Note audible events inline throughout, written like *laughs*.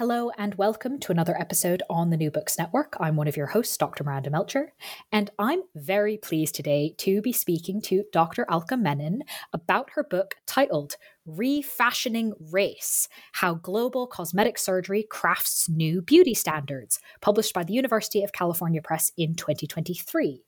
Hello, and welcome to another episode on the New Books Network. I'm one of your hosts, Dr. Miranda Melcher, and I'm very pleased today to be speaking to Dr. Alka Menon about her book titled Refashioning Race How Global Cosmetic Surgery Crafts New Beauty Standards, published by the University of California Press in 2023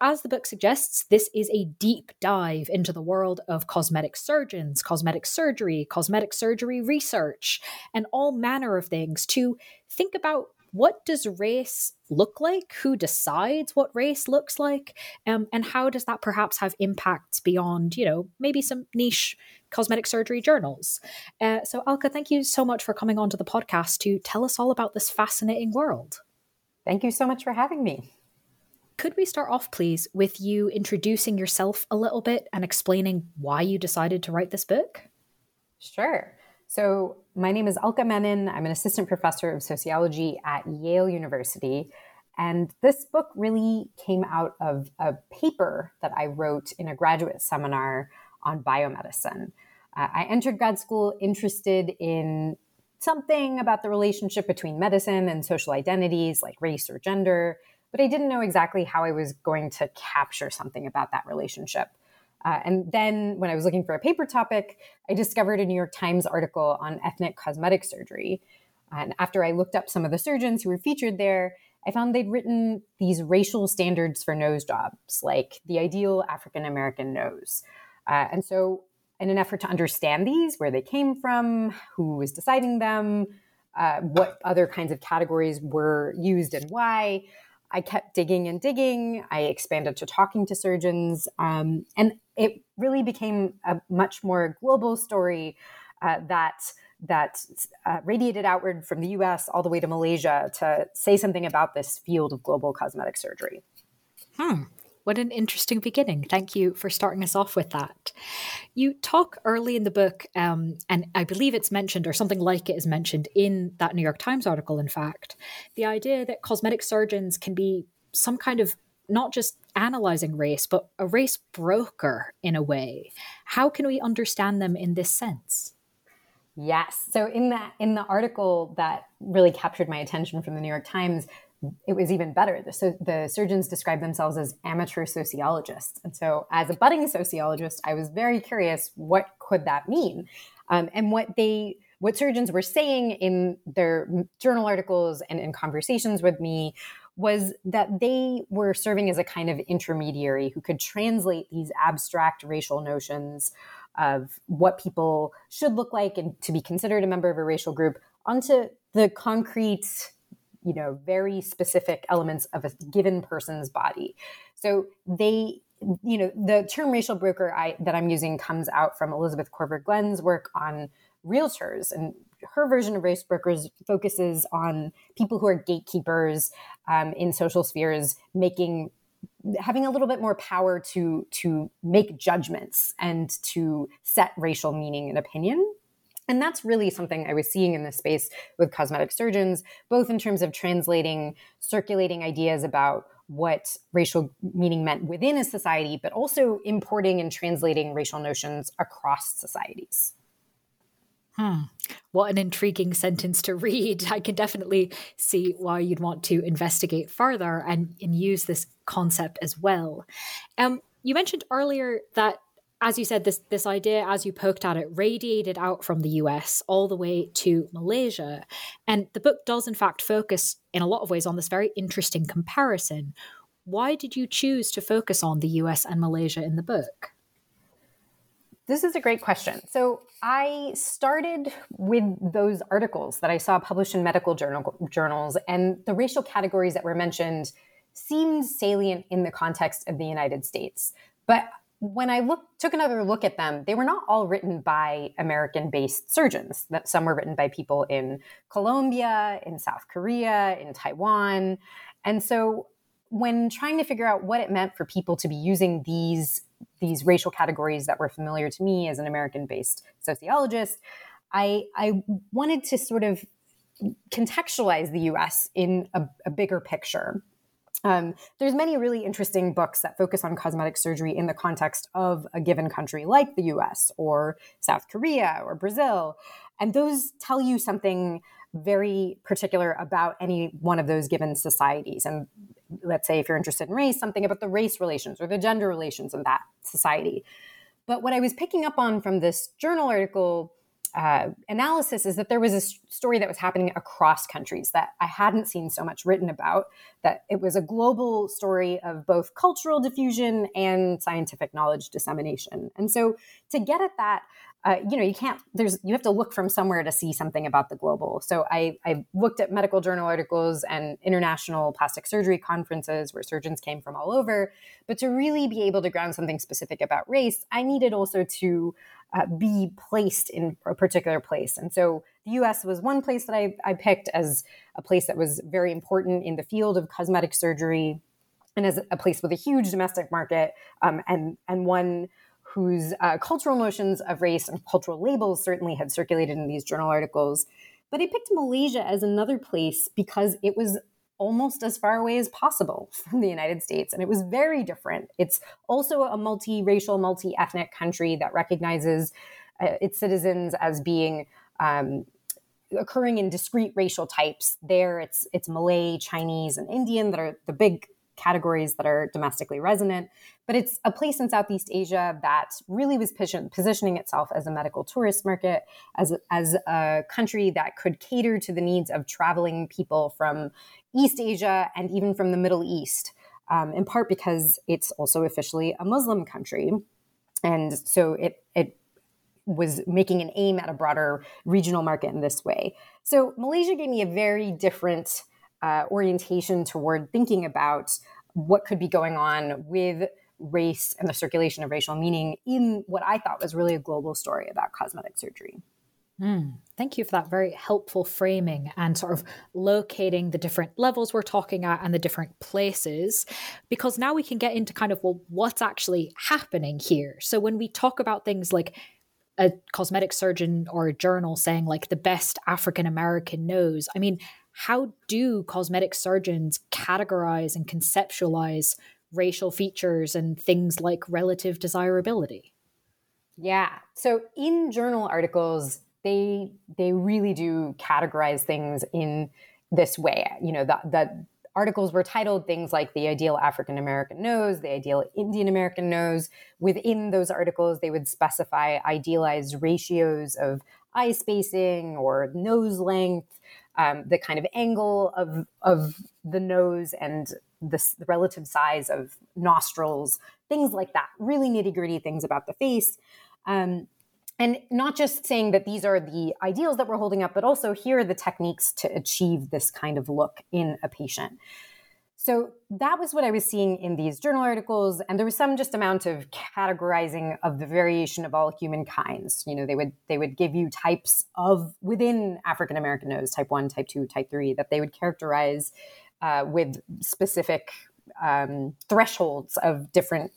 as the book suggests, this is a deep dive into the world of cosmetic surgeons, cosmetic surgery, cosmetic surgery research, and all manner of things to think about what does race look like who decides what race looks like um, and how does that perhaps have impacts beyond you know maybe some niche cosmetic surgery journals. Uh, so alka thank you so much for coming onto the podcast to tell us all about this fascinating world. Thank you so much for having me could we start off, please, with you introducing yourself a little bit and explaining why you decided to write this book? Sure. So, my name is Alka Menon. I'm an assistant professor of sociology at Yale University. And this book really came out of a paper that I wrote in a graduate seminar on biomedicine. Uh, I entered grad school interested in something about the relationship between medicine and social identities like race or gender but I didn't know exactly how I was going to capture something about that relationship. Uh, and then when I was looking for a paper topic, I discovered a New York Times article on ethnic cosmetic surgery. And after I looked up some of the surgeons who were featured there, I found they'd written these racial standards for nose jobs, like the ideal African American nose. Uh, and so, in an effort to understand these, where they came from, who was deciding them, uh, what other kinds of categories were used and why, I kept digging and digging. I expanded to talking to surgeons. Um, and it really became a much more global story uh, that that uh, radiated outward from the US all the way to Malaysia to say something about this field of global cosmetic surgery. Hmm. What an interesting beginning. Thank you for starting us off with that. You talk early in the book, um, and I believe it's mentioned, or something like it is mentioned in that New York Times article, in fact, the idea that cosmetic surgeons can be some kind of not just analyzing race, but a race broker in a way. How can we understand them in this sense? Yes. So in that in the article that really captured my attention from the New York Times, it was even better. The, so the surgeons described themselves as amateur sociologists. And so, as a budding sociologist, I was very curious what could that mean, um, and what they what surgeons were saying in their journal articles and in conversations with me was that they were serving as a kind of intermediary who could translate these abstract racial notions of what people should look like and to be considered a member of a racial group onto the concrete you know very specific elements of a given person's body. So they you know the term racial broker I, that i'm using comes out from elizabeth korver glenn's work on realtors and her version of race brokers focuses on people who are gatekeepers um, in social spheres making having a little bit more power to to make judgments and to set racial meaning and opinion And that's really something I was seeing in this space with cosmetic surgeons, both in terms of translating circulating ideas about what racial meaning meant within a society, but also importing and translating racial notions across societies. Hmm. What an intriguing sentence to read. *laughs* I can definitely see why you'd want to investigate further and, and use this concept as well. Um, you mentioned earlier that as you said, this this idea, as you poked at it, radiated out from the US all the way to Malaysia. And the book does, in fact, focus in a lot of ways on this very interesting comparison. Why did you choose to focus on the US and Malaysia in the book? This is a great question. So I started with those articles that I saw published in medical journal, journals, and the racial categories that were mentioned seemed salient in the context of the United States. But when I look, took another look at them, they were not all written by American based surgeons. Some were written by people in Colombia, in South Korea, in Taiwan. And so when trying to figure out what it meant for people to be using these these racial categories that were familiar to me as an American based sociologist, I, I wanted to sort of contextualize the US in a, a bigger picture. Um, there's many really interesting books that focus on cosmetic surgery in the context of a given country like the US or South Korea or Brazil. And those tell you something very particular about any one of those given societies. And let's say if you're interested in race, something about the race relations or the gender relations in that society. But what I was picking up on from this journal article uh, analysis is that there was a story that was happening across countries that I hadn't seen so much written about. That it was a global story of both cultural diffusion and scientific knowledge dissemination. And so, to get at that, uh, you know, you can't. There's you have to look from somewhere to see something about the global. So I, I looked at medical journal articles and international plastic surgery conferences where surgeons came from all over. But to really be able to ground something specific about race, I needed also to uh, be placed in a particular place. And so the US was one place that I, I picked as a place that was very important in the field of cosmetic surgery and as a place with a huge domestic market um, and, and one whose uh, cultural notions of race and cultural labels certainly had circulated in these journal articles. But I picked Malaysia as another place because it was almost as far away as possible *laughs* from the United States. And it was very different. It's also a multiracial, multi ethnic country that recognizes uh, its citizens as being. Um, occurring in discrete racial types there it's it's malay chinese and indian that are the big categories that are domestically resonant. But it's a place in Southeast Asia that really was positioning itself as a medical tourist market, as as a country that could cater to the needs of traveling people from East Asia and even from the Middle East, um, in part because it's also officially a Muslim country. And so it, it was making an aim at a broader regional market in this way. So Malaysia gave me a very different uh, orientation toward thinking about what could be going on with race and the circulation of racial meaning in what I thought was really a global story about cosmetic surgery. Mm, thank you for that very helpful framing and sort of locating the different levels we're talking at and the different places, because now we can get into kind of, well, what's actually happening here. So when we talk about things like a cosmetic surgeon or a journal saying like the best African American nose, I mean, how do cosmetic surgeons categorize and conceptualize racial features and things like relative desirability? Yeah. So in journal articles, they they really do categorize things in this way. You know, that the articles were titled things like the ideal African American nose, the ideal Indian American nose. Within those articles, they would specify idealized ratios of eye spacing or nose length um, the kind of angle of of the nose and the, the relative size of nostrils, things like that. Really nitty gritty things about the face. Um, and not just saying that these are the ideals that we're holding up, but also here are the techniques to achieve this kind of look in a patient. So that was what I was seeing in these journal articles, and there was some just amount of categorizing of the variation of all human kinds. You know, they would they would give you types of within African American nose, type one, type two, type three, that they would characterize uh, with specific um, thresholds of different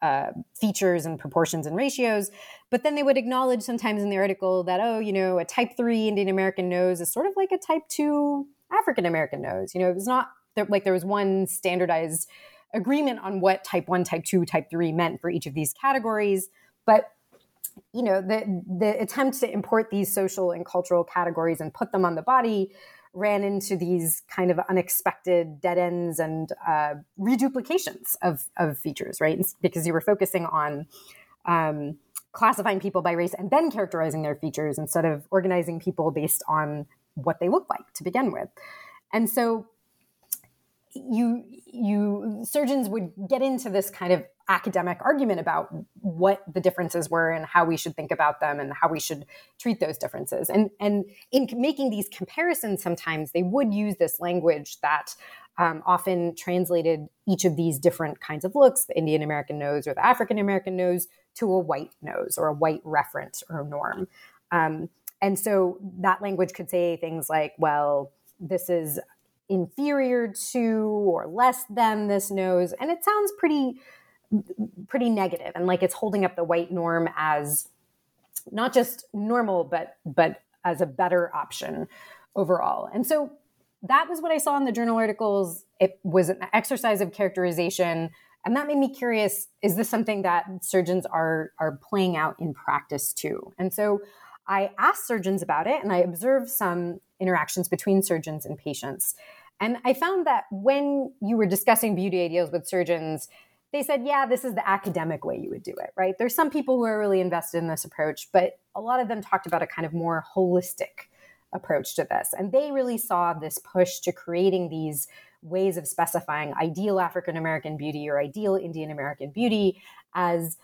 uh, features and proportions and ratios. But then they would acknowledge sometimes in the article that, oh, you know, a type three Indian American nose is sort of like a type two African American nose. You know, it was not like there was one standardized agreement on what type one, type two, type three meant for each of these categories. But you know, the the attempt to import these social and cultural categories and put them on the body ran into these kind of unexpected dead ends and uh, reduplications of, of features, right? Because you were focusing on um, classifying people by race and then characterizing their features instead of organizing people based on what they look like to begin with. And so you you surgeons would get into this kind of academic argument about what the differences were and how we should think about them and how we should treat those differences. And and in making these comparisons, sometimes they would use this language that um, often translated each of these different kinds of looks, the Indian American nose or the African American nose, to a white nose or a white reference or norm. Um, and so that language could say things like, well, this is inferior to or less than this nose. And it sounds pretty pretty negative and like it's holding up the white norm as not just normal but but as a better option overall. And so that was what I saw in the journal articles. It was an exercise of characterization and that made me curious is this something that surgeons are are playing out in practice too? And so I asked surgeons about it and I observed some interactions between surgeons and patients. And I found that when you were discussing beauty ideals with surgeons, they said, yeah, this is the academic way you would do it, right? There's some people who are really invested in this approach, but a lot of them talked about a kind of more holistic approach to this. And they really saw this push to creating these ways of specifying ideal African American beauty or ideal Indian American beauty as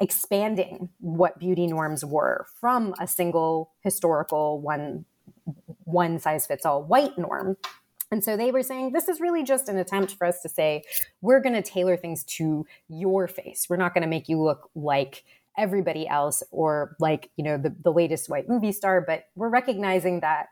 expanding what beauty norms were from a single historical one one size fits all white norm and so they were saying, this is really just an attempt for us to say, we're going to tailor things to your face. We're not going to make you look like everybody else or like, you know, the, the latest white movie star, but we're recognizing that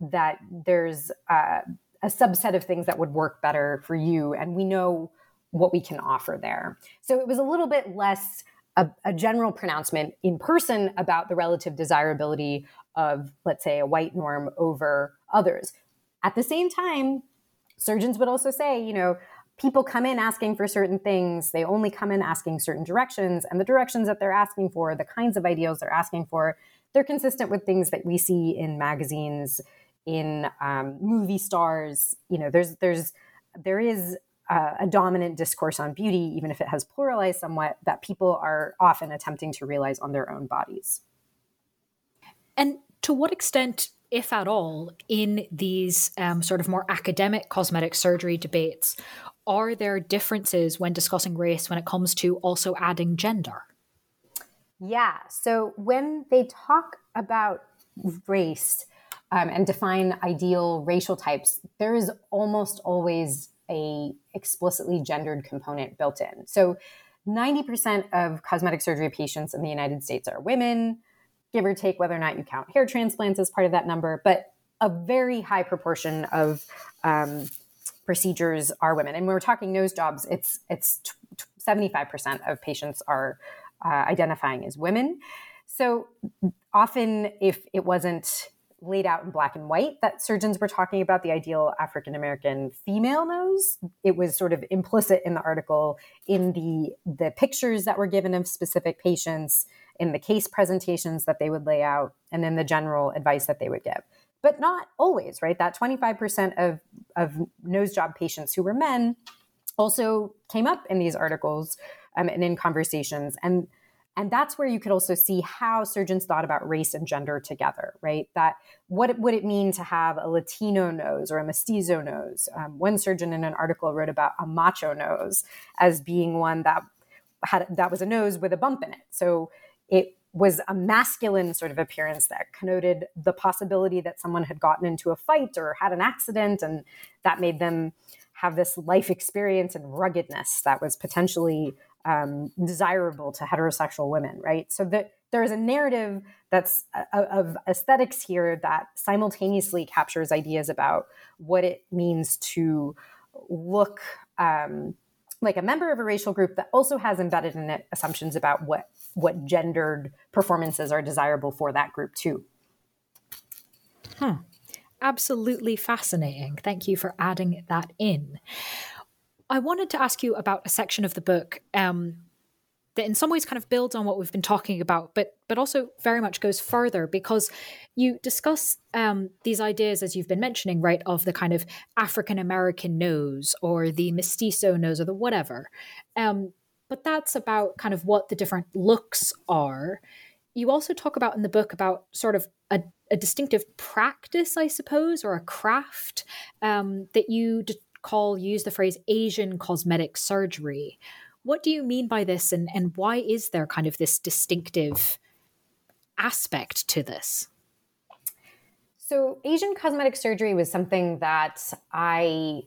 that there's uh, a subset of things that would work better for you. And we know what we can offer there. So it was a little bit less a, a, general pronouncement in person about the relative desirability of, let's say, a white norm over others. At the same time, surgeons would also say, you know, people come in asking for certain things. They only come in asking certain directions. And the directions that they're asking for, the kinds of ideals they're asking for, they're consistent with things that we see in magazines, in um, movie stars. You know, there's, there's, there is a dominant discourse on beauty, even if it has pluralized somewhat, that people are often attempting to realize on their own bodies. And to what extent if at all, in these um, sort of more academic cosmetic surgery debates, are there differences when discussing race when it comes to also adding gender? Yeah. So when they talk about race um, and define ideal racial types, there is almost always a explicitly gendered component built in. So 90% of cosmetic surgery patients in the United States are women give or take whether or not you count hair transplants as part of that number, but a very high proportion of um, procedures are women. And when we're talking nose jobs, it's it's 75% of patients are uh, identifying as women. So often, if it wasn't laid out in black and white that surgeons were talking about the ideal African American female nose. It was sort of implicit in the article in the the pictures that were given of specific patients, in the case presentations that they would lay out, and then the general advice that they would give. But not always, right? That 25% of, of nose job patients who were men also came up in these articles um, and in conversations. And and that's where you could also see how surgeons thought about race and gender together, right? That what would it mean to have a Latino nose or a mestizo nose? Um, one surgeon in an article wrote about a macho nose as being one that had that was a nose with a bump in it. So it was a masculine sort of appearance that connoted the possibility that someone had gotten into a fight or had an accident, and that made them have this life experience and ruggedness that was potentially um, desirable to heterosexual women, right? So that there is a narrative that's uh, of aesthetics here that simultaneously captures ideas about what it means to look um, like a member of a racial group that also has embedded in it assumptions about what what gendered performances are desirable for that group too. Hmm. Absolutely fascinating. Thank you for adding that in. I wanted to ask you about a section of the book um, that in some ways kind of builds on what we've been talking about, but but also very much goes further because you discuss um, these ideas as you've been mentioning, right, of the kind of African American nose or the mestizo nose or the whatever. Um, but that's about kind of what the different looks are. You also talk about in the book about sort of a, a distinctive practice, I suppose, or a craft um, that you call use the phrase Asian cosmetic surgery. What do you mean by this, and, and why is there kind of this distinctive aspect to this? So, Asian cosmetic surgery was something that I,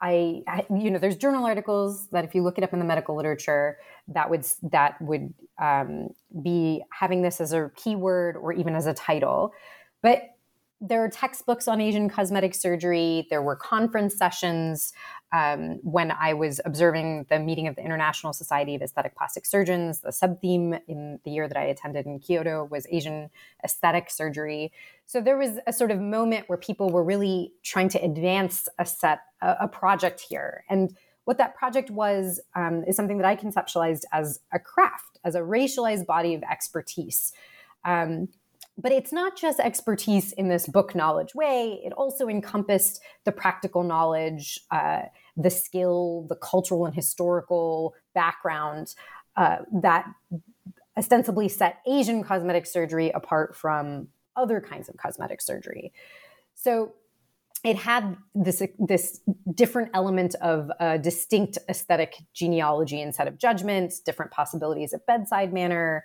I, I, you know, there's journal articles that if you look it up in the medical literature, that would that would um, be having this as a keyword or even as a title. But there are textbooks on Asian cosmetic surgery. There were conference sessions um, when I was observing the meeting of the International Society of Aesthetic Plastic Surgeons. The sub theme in the year that I attended in Kyoto was Asian aesthetic surgery. So there was a sort of moment where people were really trying to advance a set, a, a project here. And what that project was um, is something that I conceptualized as a craft, as a racialized body of expertise. Um, but it's not just expertise in this book knowledge way. It also encompassed the practical knowledge, uh, the skill, the cultural and historical background uh, that ostensibly set Asian cosmetic surgery apart from other kinds of cosmetic surgery. So it had this this different element of a distinct aesthetic genealogy and set of judgments, different possibilities of bedside manner,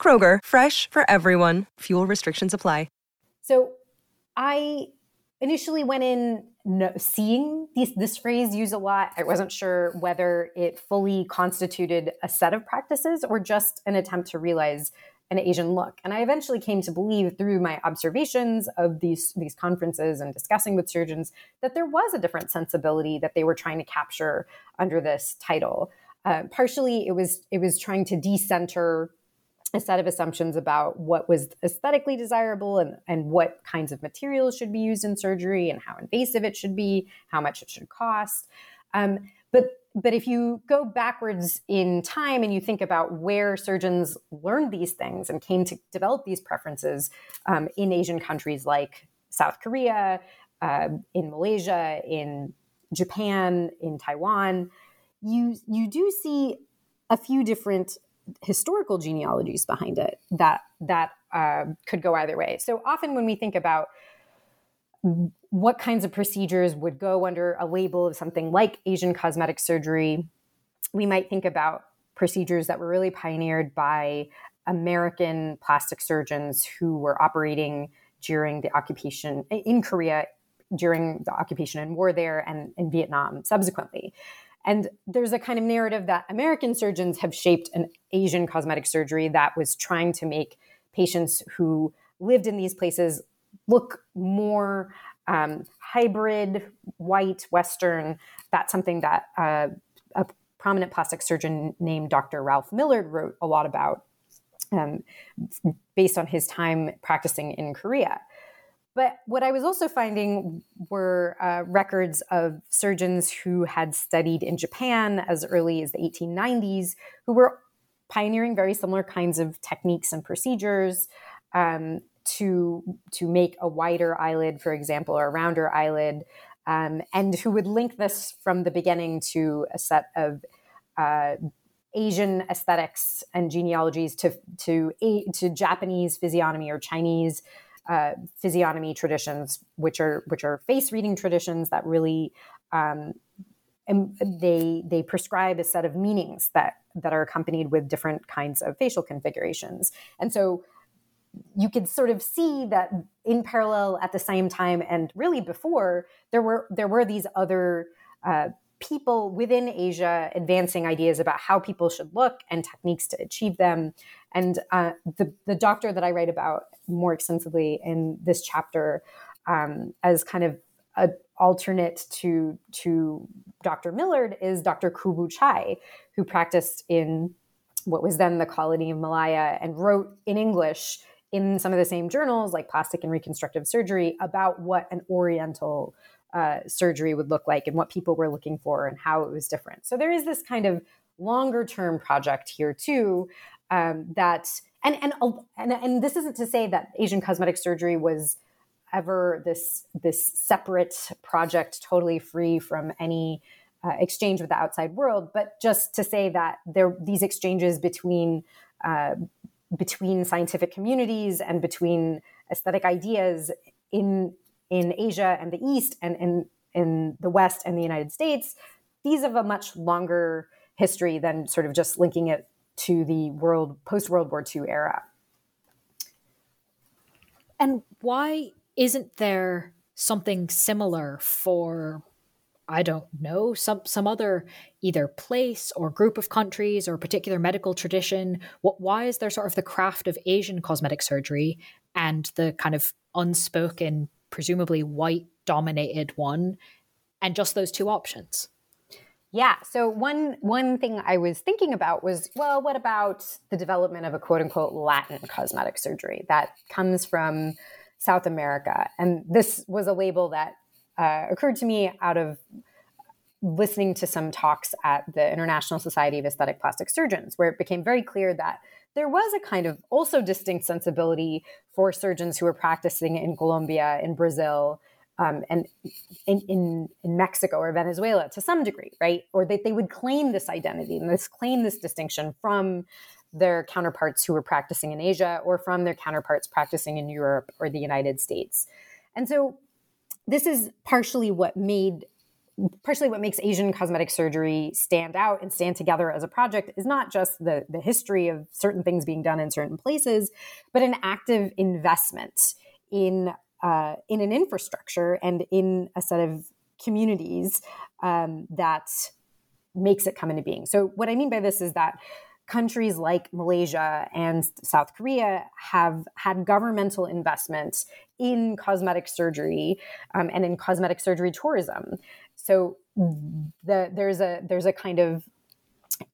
Kroger, fresh for everyone. Fuel restrictions apply. So I initially went in no, seeing these, this phrase used a lot. I wasn't sure whether it fully constituted a set of practices or just an attempt to realize an Asian look. And I eventually came to believe through my observations of these, these conferences and discussing with surgeons that there was a different sensibility that they were trying to capture under this title. Uh, partially, it was it was trying to decenter a set of assumptions about what was aesthetically desirable and, and what kinds of materials should be used in surgery and how invasive it should be, how much it should cost. Um, but but if you go backwards in time and you think about where surgeons learned these things and came to develop these preferences um, in Asian countries like South Korea, uh, in Malaysia, in Japan, in Taiwan, you you do see a few different historical genealogies behind it that that uh, could go either way. So often when we think about what kinds of procedures would go under a label of something like Asian cosmetic surgery, we might think about procedures that were really pioneered by American plastic surgeons who were operating during the occupation in Korea during the occupation and war there and in Vietnam subsequently. And there's a kind of narrative that American surgeons have shaped an Asian cosmetic surgery that was trying to make patients who lived in these places look more um, hybrid, white, Western. That's something that uh, a prominent plastic surgeon named Dr. Ralph Millard wrote a lot about um, based on his time practicing in Korea. But what I was also finding were uh, records of surgeons who had studied in Japan as early as the 1890s, who were pioneering very similar kinds of techniques and procedures um, to to make a wider eyelid, for example, or a rounder eyelid, um, and who would link this from the beginning to a set of uh, Asian aesthetics and genealogies to to to Japanese physiognomy or Chinese uh, physiognomy traditions, which are which are face reading traditions that really um, they they prescribe a set of meanings that that are accompanied with different kinds of facial configurations, and so you could sort of see that in parallel at the same time and really before there were there were these other uh, people within Asia advancing ideas about how people should look and techniques to achieve them. And uh, the, the doctor that I write about more extensively in this chapter um, as kind of an alternate to, to Dr. Millard is Dr. Khoo Boo-Chai, who practiced in what was then the colony of Malaya and wrote in English in some of the same journals like plastic and reconstructive surgery about what an oriental uh, surgery would look like and what people were looking for and how it was different. So there is this kind of longer term project here too um, that and, and and and this isn't to say that Asian cosmetic surgery was ever this this separate project totally free from any uh, exchange with the outside world, but just to say that there these exchanges between uh, between scientific communities and between aesthetic ideas in in Asia and the East and in, in the West and the United States, these have a much longer history than sort of just linking it to the world post World War II era. And why isn't there something similar for I don't know, some some other either place or group of countries or particular medical tradition? What why is there sort of the craft of Asian cosmetic surgery and the kind of unspoken presumably white dominated one and just those two options. Yeah so one one thing i was thinking about was well what about the development of a quote unquote latin cosmetic surgery that comes from south america? And this was a label that uh, occurred to me out of listening to some talks at the international society of aesthetic plastic surgeons where it became very clear that there was a kind of also distinct sensibility for surgeons who were practicing in Colombia, in Brazil, um, and in, in, in, Mexico or Venezuela to some degree, right? Or that they would claim this identity and this claim this distinction from their counterparts who were practicing in Asia or from their counterparts practicing in Europe or the United States. And so this is partially what made partially what makes Asian cosmetic surgery stand out and stand together as a project is not just the, the history of certain things being done in certain places, but an active investment in uh, in an infrastructure and in a set of communities um, that makes it come into being. So what I mean by this is that countries like Malaysia and South Korea have had governmental investments in cosmetic surgery um, and in cosmetic surgery tourism. So the, there's a there's a kind of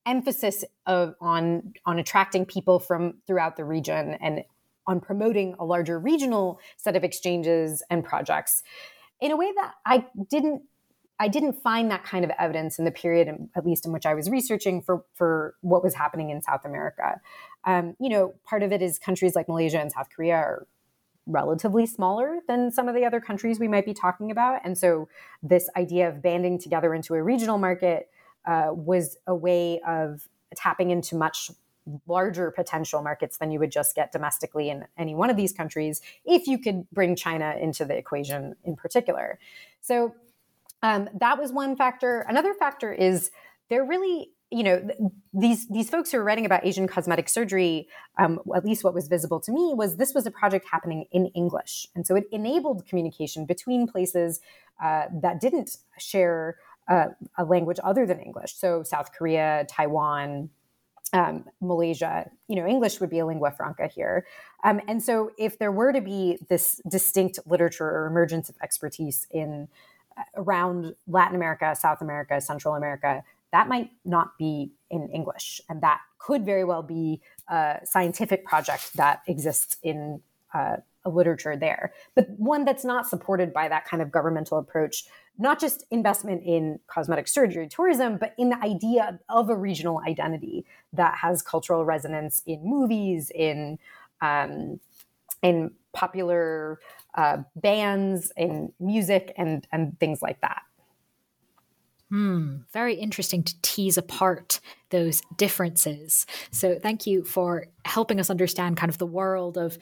emphasis of on on attracting people from throughout the region and on promoting a larger regional set of exchanges and projects in a way that I didn't I didn't find that kind of evidence in the period, at least in which I was researching for for what was happening in South America. Um, you know, part of it is countries like Malaysia and South Korea are relatively smaller than some of the other countries we might be talking about, and so this idea of banding together into a regional market uh, was a way of tapping into much larger potential markets than you would just get domestically in any one of these countries if you could bring China into the equation in particular. So um, that was one factor. Another factor is they're really you know these these folks who are writing about asian cosmetic surgery um, at least what was visible to me was this was a project happening in english. And so it enabled communication between places uh, that didn't share uh, a language other than english. So south korea taiwan um, malaysia you know english would be a lingua franca here. Um, and so if there were to be this distinct literature or emergence of expertise in around Latin America, South America, Central America, that might not be in English. And that could very well be a scientific project that exists in uh, a literature there, but one that's not supported by that kind of governmental approach, not just investment in cosmetic surgery tourism, but in the idea of a regional identity that has cultural resonance in movies, in um, in popular uh, bands, and music, and and things like that. Hmm, very interesting to tease apart those differences. So, thank you for helping us understand kind of the world of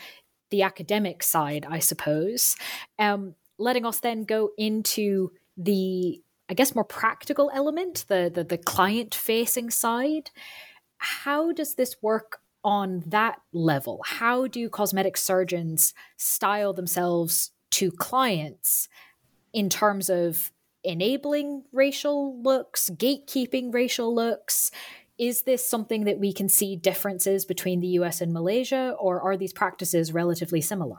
the academic side, I suppose. Um, letting us then go into the, I guess, more practical element, the the, the client facing side. How does this work on that level? How do cosmetic surgeons style themselves to clients in terms of enabling racial looks, gatekeeping racial looks? Is this something that we can see differences between the US and Malaysia, or are these practices relatively similar?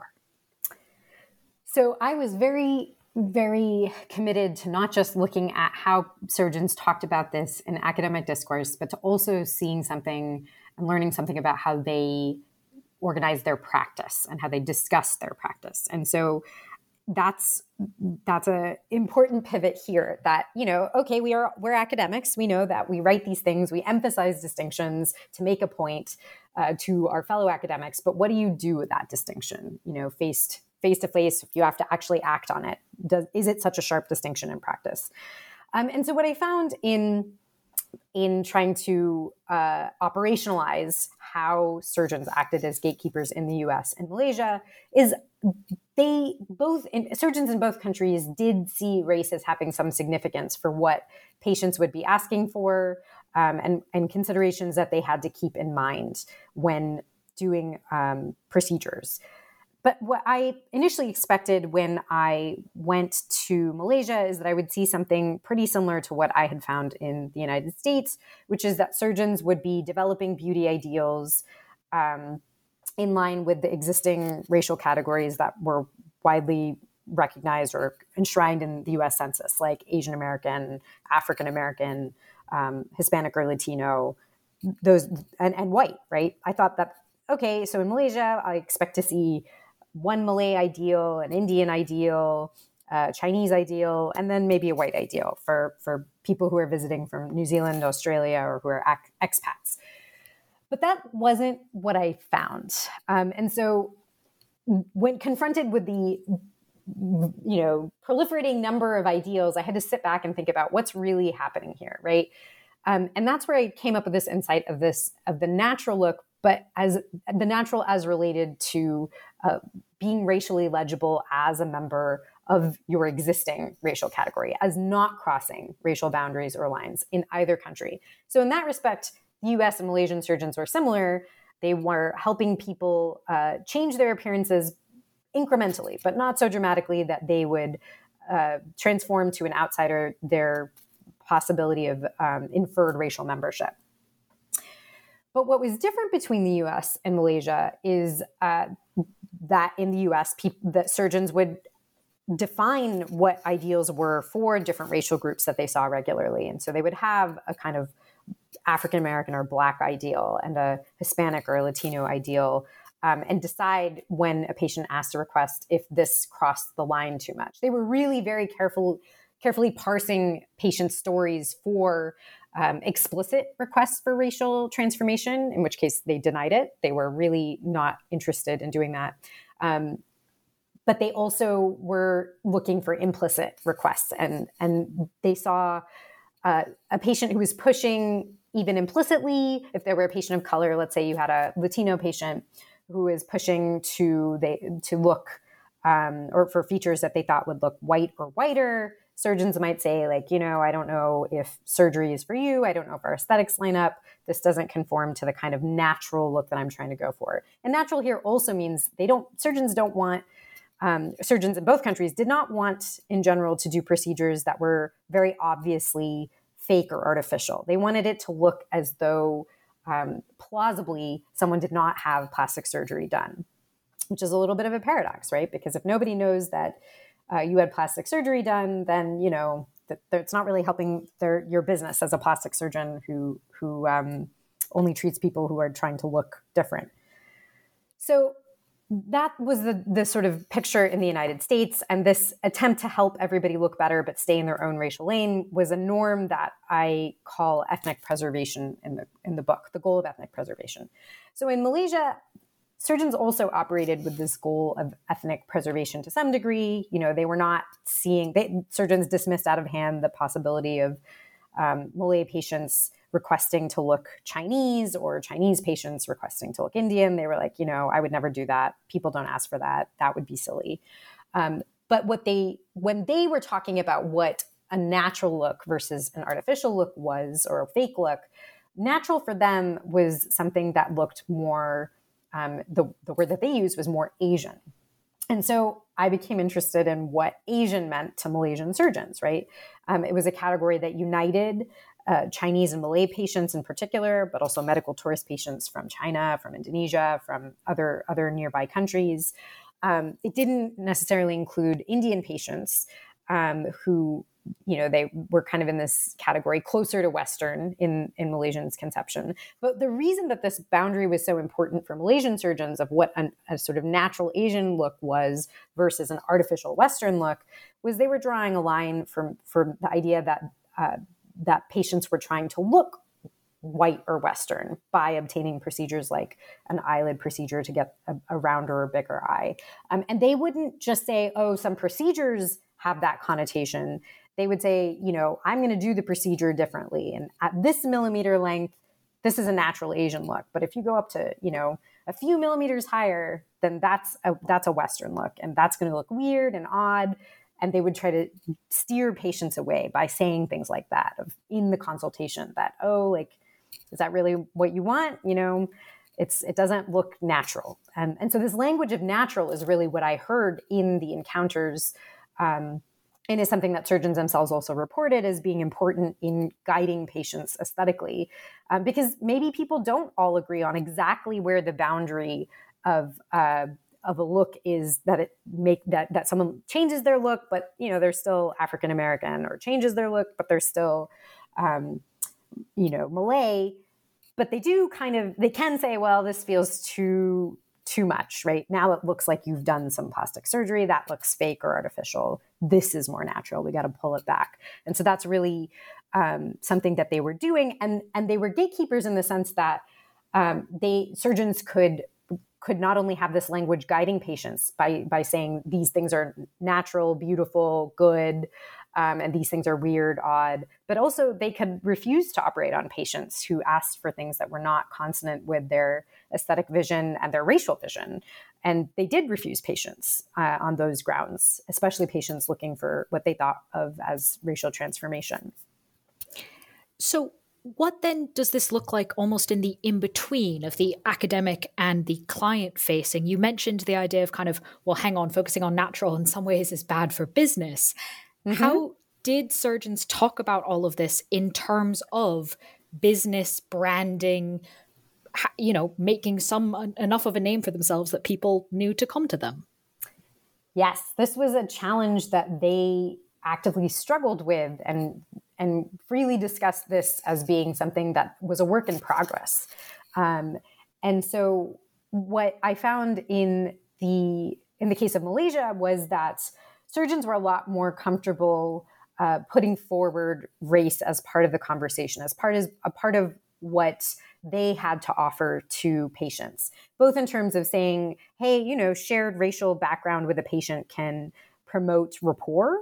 So I was very, very committed to not just looking at how surgeons talked about this in academic discourse, but to also seeing something and learning something about how they organize their practice and how they discuss their practice. And so that's that's a important pivot here that you know okay we are we're academics. We know that we write these things. We emphasize distinctions to make a point uh, to our fellow academics. But what do you do with that distinction? You know faced face to face if you have to actually act on it. Does is it such a sharp distinction in practice? Um, and so what i found in in trying to uh, operationalize how surgeons acted as gatekeepers in the US and Malaysia is they both in, surgeons in both countries did see race as having some significance for what patients would be asking for um, and, and considerations that they had to keep in mind when doing um, procedures. But what I initially expected when I went to Malaysia is that I would see something pretty similar to what I had found in the United States, which is that surgeons would be developing beauty ideals um, in line with the existing racial categories that were widely recognized or enshrined in the US Census, like Asian American, African American, um, Hispanic or Latino, those, and, and white, right? I thought that, okay, so in Malaysia, I expect to see one Malay ideal, an Indian ideal, uh, Chinese ideal, and then maybe a white ideal for, for people who are visiting from New Zealand, Australia, or who are ac- expats. But that wasn't what I found. Um, and so when confronted with the you know proliferating number of ideals i had to sit back and think about what's really happening here right um, and that's where i came up with this insight of this of the natural look but as the natural as related to uh, being racially legible as a member of your existing racial category, as not crossing racial boundaries or lines in either country. So, in that respect, the US and Malaysian surgeons were similar. They were helping people uh, change their appearances incrementally, but not so dramatically that they would uh, transform to an outsider their possibility of um, inferred racial membership. But what was different between the US and Malaysia is uh, that in the US, people, that surgeons would define what ideals were for different racial groups that they saw regularly. And so they would have a kind of African American or Black ideal and a Hispanic or Latino ideal. Um, and decide when a patient asked a request if this crossed the line too much. They were really very careful, carefully parsing patient stories for um, explicit requests for racial transformation, in which case they denied it. They were really not interested in doing that. Um, but they also were looking for implicit requests, and and they saw uh, a patient who was pushing even implicitly. If there were a patient of color, let's say you had a Latino patient who is pushing to they to look um, or for features that they thought would look white or whiter surgeons might say like you know i don't know if surgery is for you. I don't know if our aesthetics line up. This doesn't conform to the kind of natural look that i'm trying to go for. And natural here also means they don't surgeons don't want um, surgeons in both countries did not want in general to do procedures that were very obviously fake or artificial. They wanted it to look as though um, plausibly someone did not have plastic surgery done which is a little bit of a paradox right? Because if nobody knows that uh, you had plastic surgery done, then you know that, it's not really helping their your business as a plastic surgeon who who um, only treats people who are trying to look different. So that was the the sort of picture in the United States, and this attempt to help everybody look better but stay in their own racial lane was a norm that I call ethnic preservation in the in the book, the goal of ethnic preservation. So in Malaysia, surgeons also operated with this goal of ethnic preservation to some degree. You know, they were not seeing they, surgeons dismissed out of hand the possibility of um, Malay patients requesting to look Chinese or Chinese patients requesting to look Indian. They were like, you know, I would never do that. People don't ask for that. That would be silly. Um, but what they, when they were talking about what a natural look versus an artificial look was or a fake look, natural for them was something that looked more, um, the, the word that they used was more Asian. And so I became interested in what Asian meant to Malaysian surgeons, right? Um, it was a category that united uh, Chinese and Malay patients in particular, but also medical tourist patients from China, from Indonesia, from other other nearby countries. Um, it didn't necessarily include Indian patients um, who, you know, they were kind of in this category closer to Western in in Malaysians' conception. But the reason that this boundary was so important for Malaysian surgeons of what an, a sort of natural Asian look was versus an artificial Western look was they were drawing a line from from the idea that uh, that patients were trying to look white or Western by obtaining procedures like an eyelid procedure to get a, a rounder or bigger eye. Um, and they wouldn't just say, oh, some procedures have that connotation. They would say, you know, I'm going to do the procedure differently. And at this millimeter length, this is a natural Asian look. But if you go up to, you know, a few millimeters higher, then that's a, that's a Western look. And that's going to look weird and odd and they would try to steer patients away by saying things like that of in the consultation that oh like is that really what you want you know it's it doesn't look natural and and so this language of natural is really what i heard in the encounters um, and is something that surgeons themselves also reported as being important in guiding patients aesthetically um, because maybe people don't all agree on exactly where the boundary of uh, of a look is that it make that that someone changes their look, but you know they're still African American, or changes their look, but they're still um, you know Malay. But they do kind of they can say, well, this feels too too much, right? Now it looks like you've done some plastic surgery. That looks fake or artificial. This is more natural. We got to pull it back. And so that's really um, something that they were doing, and and they were gatekeepers in the sense that um, they surgeons could could not only have this language guiding patients by by saying these things are natural, beautiful, good, um, and these things are weird, odd, but also they could refuse to operate on patients who asked for things that were not consonant with their aesthetic vision and their racial vision. And they did refuse patients uh, on those grounds, especially patients looking for what they thought of as racial transformation. So, what then does this look like almost in the in between of the academic and the client facing? You mentioned the idea of kind of, well, hang on, focusing on natural in some ways is bad for business. Mm-hmm. How did surgeons talk about all of this in terms of business branding, you know, making some enough of a name for themselves that people knew to come to them? Yes, this was a challenge that they actively struggled with and and freely discussed this as being something that was a work in progress. Um, and so, what I found in the in the case of Malaysia was that surgeons were a lot more comfortable uh, putting forward race as part of the conversation, as part of a part of what they had to offer to patients, both in terms of saying, "Hey, you know, shared racial background with a patient can promote rapport."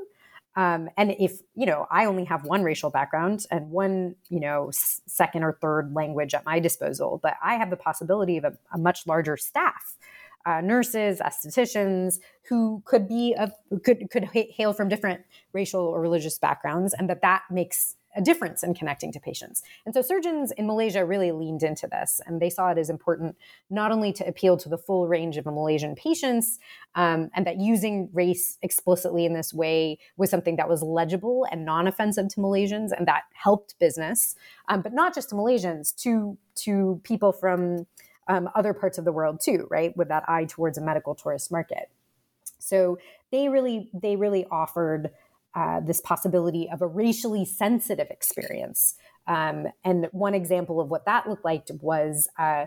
Um, and if, you know, I only have one racial background and one, you know, second or third language at my disposal, but I have the possibility of a, a much larger staff. Uh, nurses, estheticians, who could be of could could hail from different racial or religious backgrounds, and that that makes a difference in connecting to patients. And so surgeons in Malaysia really leaned into this, and they saw it as important not only to appeal to the full range of Malaysian patients, um, and that using race explicitly in this way was something that was legible and non-offensive to Malaysians, and that helped business, um, but not just to Malaysians, to to people from um, other parts of the world too, right? With that eye towards a medical tourist market. So they really they really offered uh, this possibility of a racially sensitive experience. Um, and one example of what that looked like was uh,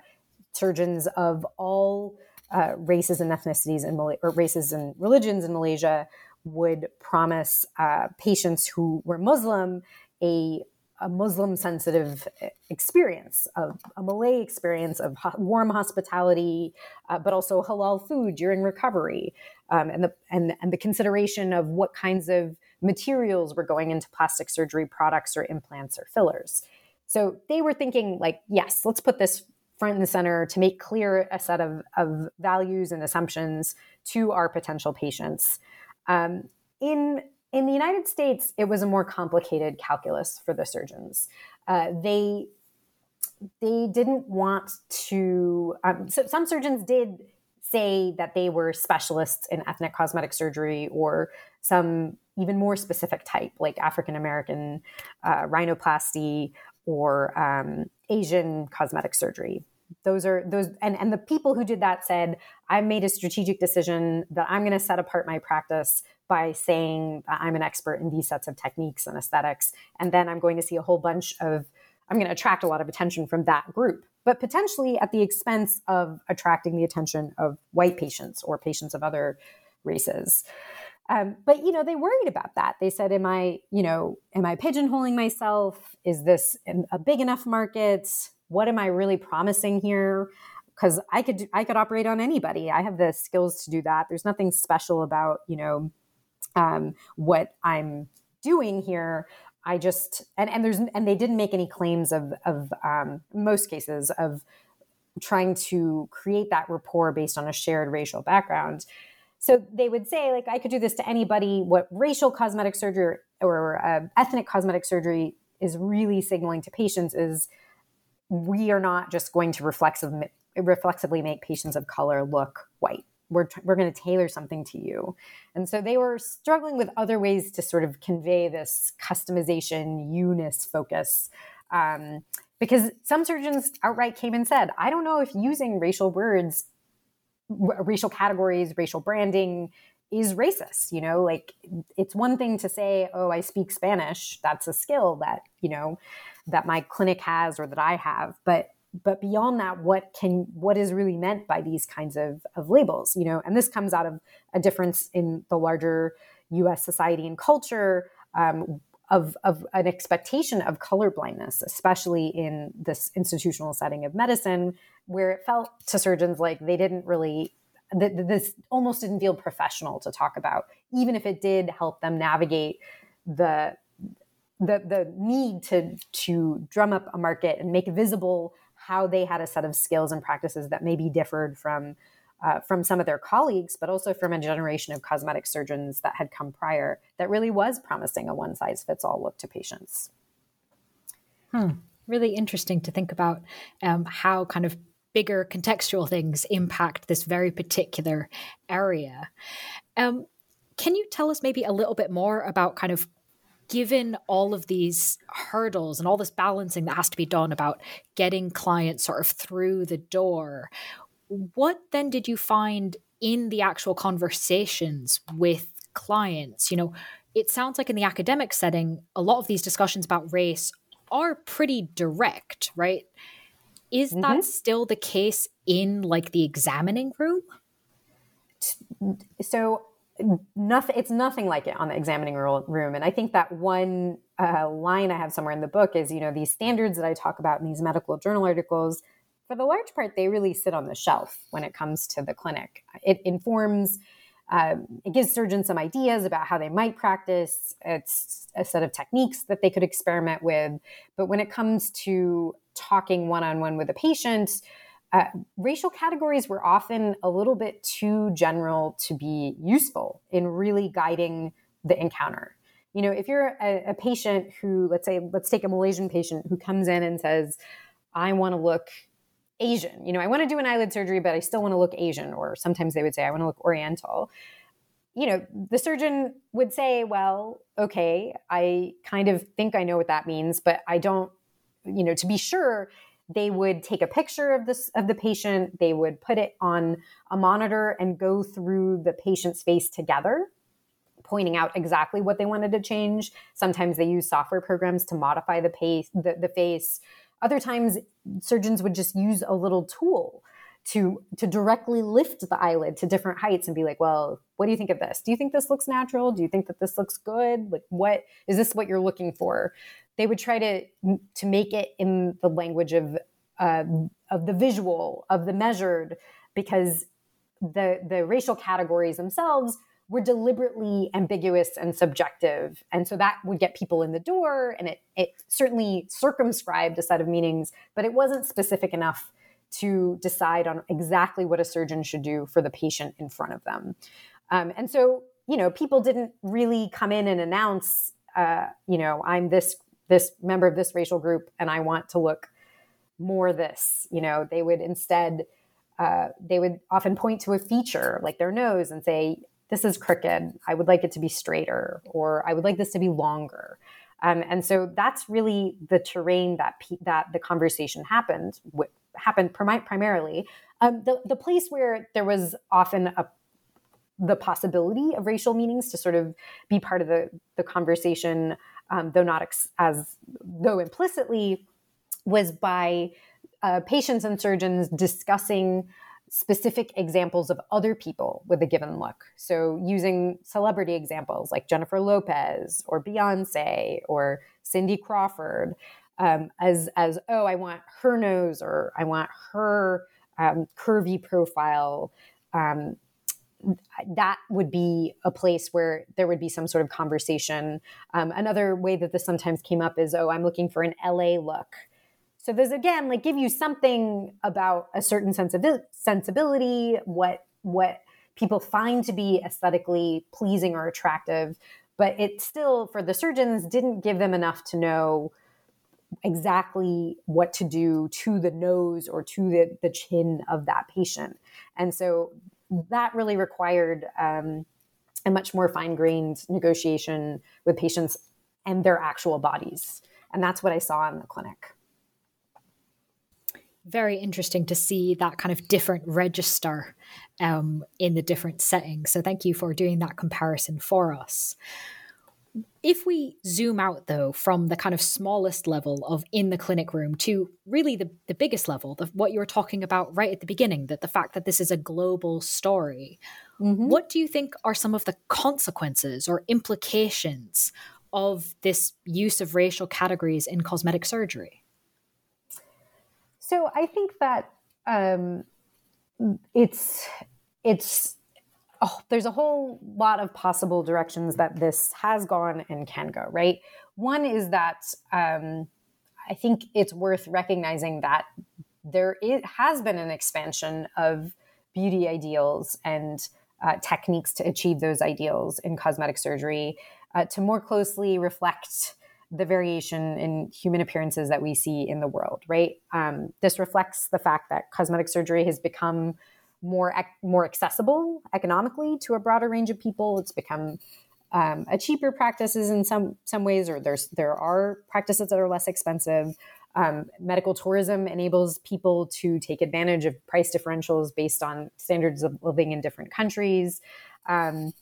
surgeons of all uh, races and ethnicities and or races and religions in Malaysia would promise uh, patients who were Muslim a a Muslim sensitive experience, of a Malay experience of ho- warm hospitality, uh, but also halal food during recovery, um, and the and and the consideration of what kinds of materials were going into plastic surgery products or implants or fillers. So they were thinking like, yes, let's put this front and center to make clear a set of, of values and assumptions to our potential patients. Um, in in the United States, it was a more complicated calculus for the surgeons. Uh, they they didn't want to. Um, so some surgeons did say that they were specialists in ethnic cosmetic surgery or some even more specific type, like African American uh, rhinoplasty or um, Asian cosmetic surgery. Those are those, and, and the people who did that said, I made a strategic decision that I'm going to set apart my practice by saying I'm an expert in these sets of techniques and aesthetics. And then I'm going to see a whole bunch of, I'm going to attract a lot of attention from that group, but potentially at the expense of attracting the attention of white patients or patients of other races. Um, but you know, they worried about that. They said, "Am I, you know, am I pigeonholing myself? Is this a big enough market? What am I really promising here?" Because I could, I could operate on anybody. I have the skills to do that. There's nothing special about, you know, um, what I'm doing here. I just and and there's and they didn't make any claims of of um, most cases of trying to create that rapport based on a shared racial background so they would say, like, I could do this to anybody. What racial cosmetic surgery or uh, ethnic cosmetic surgery is really signaling to patients is we are not just going to reflexive, reflexively make patients of color look white. We're, we're going to tailor something to you. And so they were struggling with other ways to sort of convey this customization, UNIS focus. Um, because some surgeons outright came and said, I don't know if using racial words racial categories, racial branding is racist. You know, like it's one thing to say, oh, I speak Spanish. That's a skill that, you know, that my clinic has or that I have. But but beyond that, what can what is really meant by these kinds of, of labels, you know, and this comes out of a difference in the larger US society and culture. Um, of, of an expectation of color blindness, especially in this institutional setting of medicine, where it felt to surgeons like they didn't really that this almost didn't feel professional to talk about, even if it did help them navigate the the the need to to drum up a market and make visible how they had a set of skills and practices that maybe differed from uh, from some of their colleagues, but also from a generation of cosmetic surgeons that had come prior that really was promising a one size fits all look to patients. Hmm. Really interesting to think about um, how kind of bigger contextual things impact this very particular area. Um, can you tell us maybe a little bit more about kind of given all of these hurdles and all this balancing that has to be done about getting clients sort of through the door, what then did you find in the actual conversations with clients? You know, it sounds like in the academic setting, a lot of these discussions about race are pretty direct, right? Is mm-hmm. that still the case in like the examining room? So nothing it's nothing like it on the examining room. And i think that one uh, line i have somewhere in the book is you know these standards that i talk about in these medical journal articles for the large part they really sit on the shelf when it comes to the clinic. It informs um, it gives surgeons some ideas about how they might practice. It's a set of techniques that they could experiment with. But when it comes to talking one on one with a patient, uh, racial categories were often a little bit too general to be useful in really guiding the encounter. You know, if you're a, a patient who, let's say, let's take a Malaysian patient who comes in and says, I want to look Asian. You know, I want to do an eyelid surgery, but I still want to look Asian. Or sometimes they would say, I want to look Oriental. You know, the surgeon would say, Well, okay, I kind of think I know what that means, but I don't you know, to be sure, they would take a picture of this of the patient, they would put it on a monitor and go through the patient's face together pointing out exactly what they wanted to change. Sometimes they use software programs to modify the, pace, the, the face. Other times, surgeons would just use a little tool to to directly lift the eyelid to different heights and be like, well, what do you think of this? Do you think this looks natural? Do you think that this looks good? Like, what is this? What you're looking for? They would try to to make it in the language of uh, of the visual, of the measured, because the the racial categories themselves were deliberately ambiguous and subjective. And so that would get people in the door and it, it certainly circumscribed a set of meanings, but it wasn't specific enough to decide on exactly what a surgeon should do for the patient in front of them. Um, and so, you know, people didn't really come in and announce, uh, you know, I'm this this member of this racial group and I want to look more this. You know, they would instead uh, they would often point to a feature like their nose and say, this is crooked. I would like it to be straighter, or I would like this to be longer. Um, and so that's really the terrain that pe- that the conversation happened happened prim- primarily. Um, the the place where there was often a the possibility of racial meanings to sort of be part of the the conversation, um, though not ex- as though implicitly, was by uh, patients and surgeons discussing specific examples of other people with a given look. So using celebrity examples like Jennifer Lopez or Beyonce or Cindy Crawford um, as as oh I want her nose or I want her um, curvy profile. Um, that would be a place where there would be some sort of conversation. Um, another way that this sometimes came up is, oh, I'm looking for an LA look. So there's again like give you something about a certain sense of sensibility, what what people find to be aesthetically pleasing or attractive, but it still for the surgeons didn't give them enough to know exactly what to do to the nose or to the, the chin of that patient. And so that really required um, a much more fine grained negotiation with patients and their actual bodies. And that's what I saw in the clinic very interesting to see that kind of different register um, in the different settings. So thank you for doing that comparison for us. If we zoom out, though, from the kind of smallest level of in the clinic room to really the, the biggest level, the, what you were talking about right at the beginning, that the fact that this is a global story, mm-hmm. what do you think are some of the consequences or implications of this use of racial categories in cosmetic surgery? So I think that um, it's it's oh, there's a whole lot of possible directions that this has gone and can go. Right. One is that um, I think it's worth recognizing that there it has been an expansion of beauty ideals and uh, techniques to achieve those ideals in cosmetic surgery uh, to more closely reflect the variation in human appearances that we see in the world, right? Um, this reflects the fact that cosmetic surgery has become more more accessible economically to a broader range of people. It's become um, a cheaper practices in some some ways, or there's there are practices that are less expensive. Um, medical tourism enables people to take advantage of price differentials based on standards of living in different countries, um,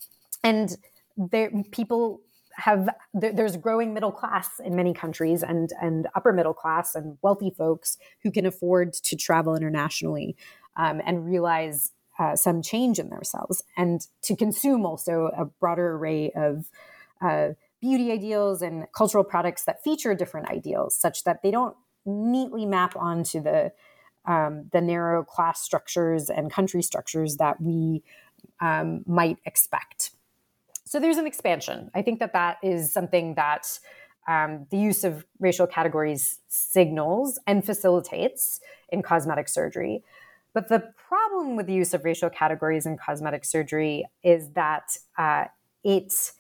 and there people have there's growing middle class in many countries and and upper middle class and wealthy folks who can afford to travel internationally um, and realize uh, some change in themselves and to consume also a broader array of uh, beauty ideals and cultural products that feature different ideals such that they don't neatly map onto the um, the narrow class structures and country structures that we um, might expect so there's an expansion. I think that that is something that um, the use of racial categories signals and facilitates in cosmetic surgery. But the problem with the use of racial categories in cosmetic surgery is that uh, it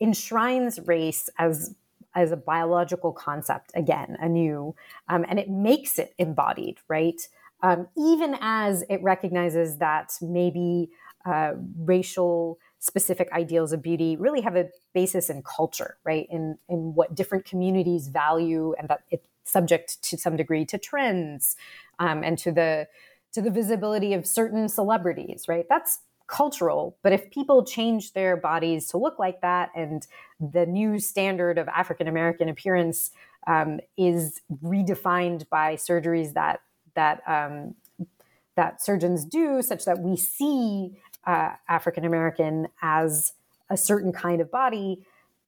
enshrines race as as a biological concept again, anew, um, and it makes it embodied, right? Um, even as it recognizes that maybe uh, racial specific ideals of beauty really have a basis in culture, right? In in what different communities value, and that it's subject to some degree to trends, um, and to the to the visibility of certain celebrities, right? That's cultural. But if people change their bodies to look like that, and the new standard of African American appearance um, is redefined by surgeries that that um, that surgeons do, such that we see uh, African American as a certain kind of body,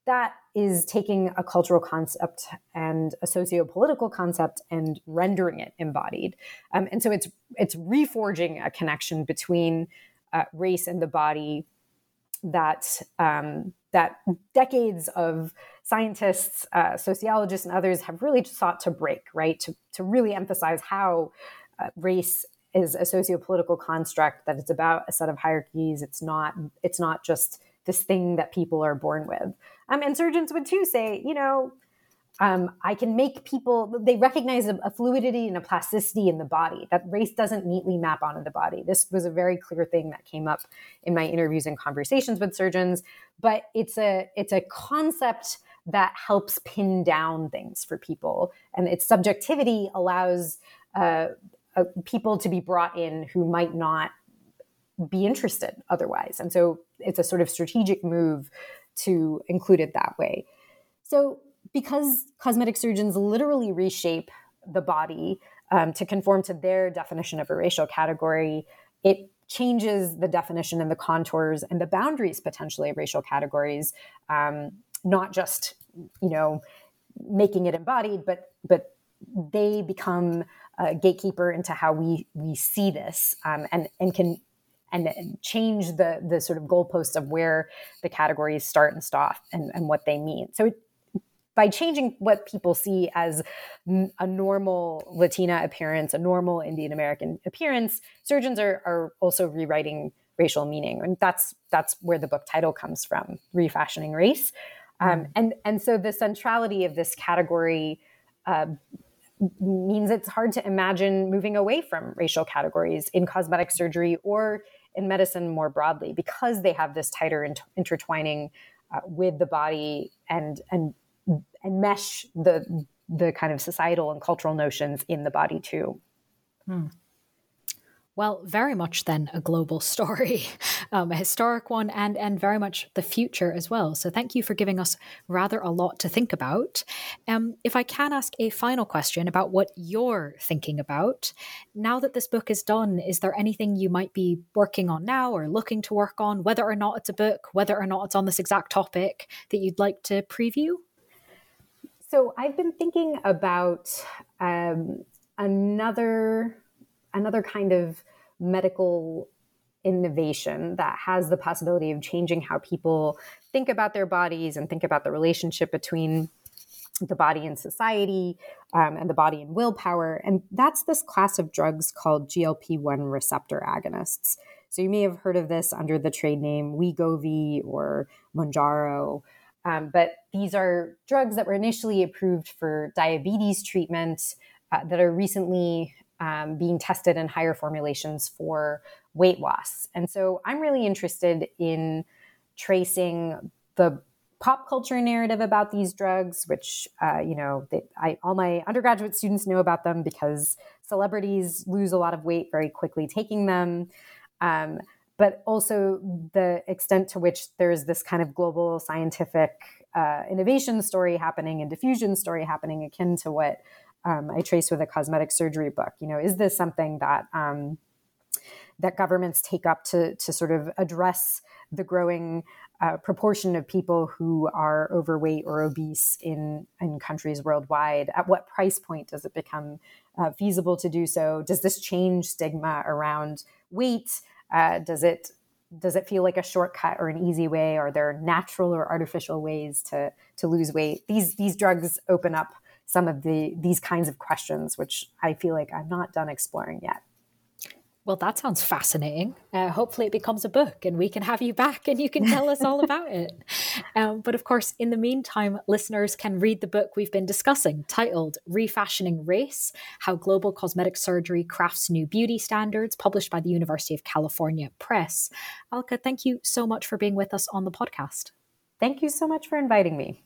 that is taking a cultural concept and a socio-political concept and rendering it embodied. Um, and so it's it's reforging a connection between uh, race and the body that um, that decades of scientists, uh, sociologists, and others have really sought to break, right? To, to really emphasize how uh, race is a socio-political construct, that it's about a set of hierarchies. It's not, it's not just this thing that people are born with. Um, and surgeons would too say, you know, um, I can make people, they recognize a, a, fluidity and a plasticity in the body, that race doesn't neatly map onto the body. This was a very clear thing that came up in my interviews and conversations with surgeons, but it's a, it's a concept that helps pin down things for people. And its subjectivity allows uh, uh, people to be brought in who might not be interested otherwise. And so it's a sort of strategic move to include it that way. So because cosmetic surgeons literally reshape the body um, to conform to their definition of a racial category, it changes the definition and the contours and the boundaries potentially of racial categories, um, not just you know making it embodied, but but they become a gatekeeper into how we we see this um, and and can and, change the the sort of goalposts of where the categories start and stop and, and what they mean. So it, by changing what people see as a normal Latina appearance, a normal Indian American appearance, surgeons are, are also rewriting racial meaning, and that's that's where the book title comes from, refashioning race. Um, mm. and and so the centrality of this category uh, means it's hard to imagine moving away from racial categories in cosmetic surgery or in medicine more broadly because they have this tighter int- intertwining uh, with the body and and and mesh the the kind of societal and cultural notions in the body too. Hmm. Well, very much then a global story, *laughs* um, a historic one, and and very much the future as well. So thank you for giving us rather a lot to think about. Um, if I can ask a final question about what you're thinking about now that this book is done, is there anything you might be working on now or looking to work on, whether or not it's a book, whether or not it's on this exact topic that you'd like to preview? So I've been thinking about um, another another kind of medical innovation that has the possibility of changing how people think about their bodies and think about the relationship between the body and society um, and the body and willpower. And that's this class of drugs called GLP 1 receptor agonists. So you may have heard of this under the trade name Wegovy or Mounjaro. Um, but these are drugs that were initially approved for diabetes treatment uh, that are recently um, being tested in higher formulations for weight loss. And so I'm really interested in tracing the pop culture narrative about these drugs, which uh, you know, they, I, all my undergraduate students know about them because celebrities lose a lot of weight very quickly taking them. Um, but also the extent to which there's this kind of global scientific uh, innovation story happening and diffusion story happening akin to what um, I trace with a cosmetic surgery book. You know, is this something that um, that governments take up to to sort of address the growing uh, proportion of people who are overweight or obese in in countries worldwide? At what price point does it become uh, feasible to do so? Does this change stigma around weight? Uh, does it does it feel like a shortcut or an easy way? Are there natural or artificial ways to to lose weight? These these drugs open up some of the these kinds of questions, which I feel like I'm not done exploring yet. Well, that sounds fascinating. Uh, hopefully, it becomes a book and we can have you back and you can tell us all *laughs* about it. Um, but of course, in the meantime, listeners can read the book we've been discussing titled Refashioning Race How Global Cosmetic Surgery Crafts New Beauty Standards, published by the University of California Press. Alka, thank you so much for being with us on the podcast. Thank you so much for inviting me.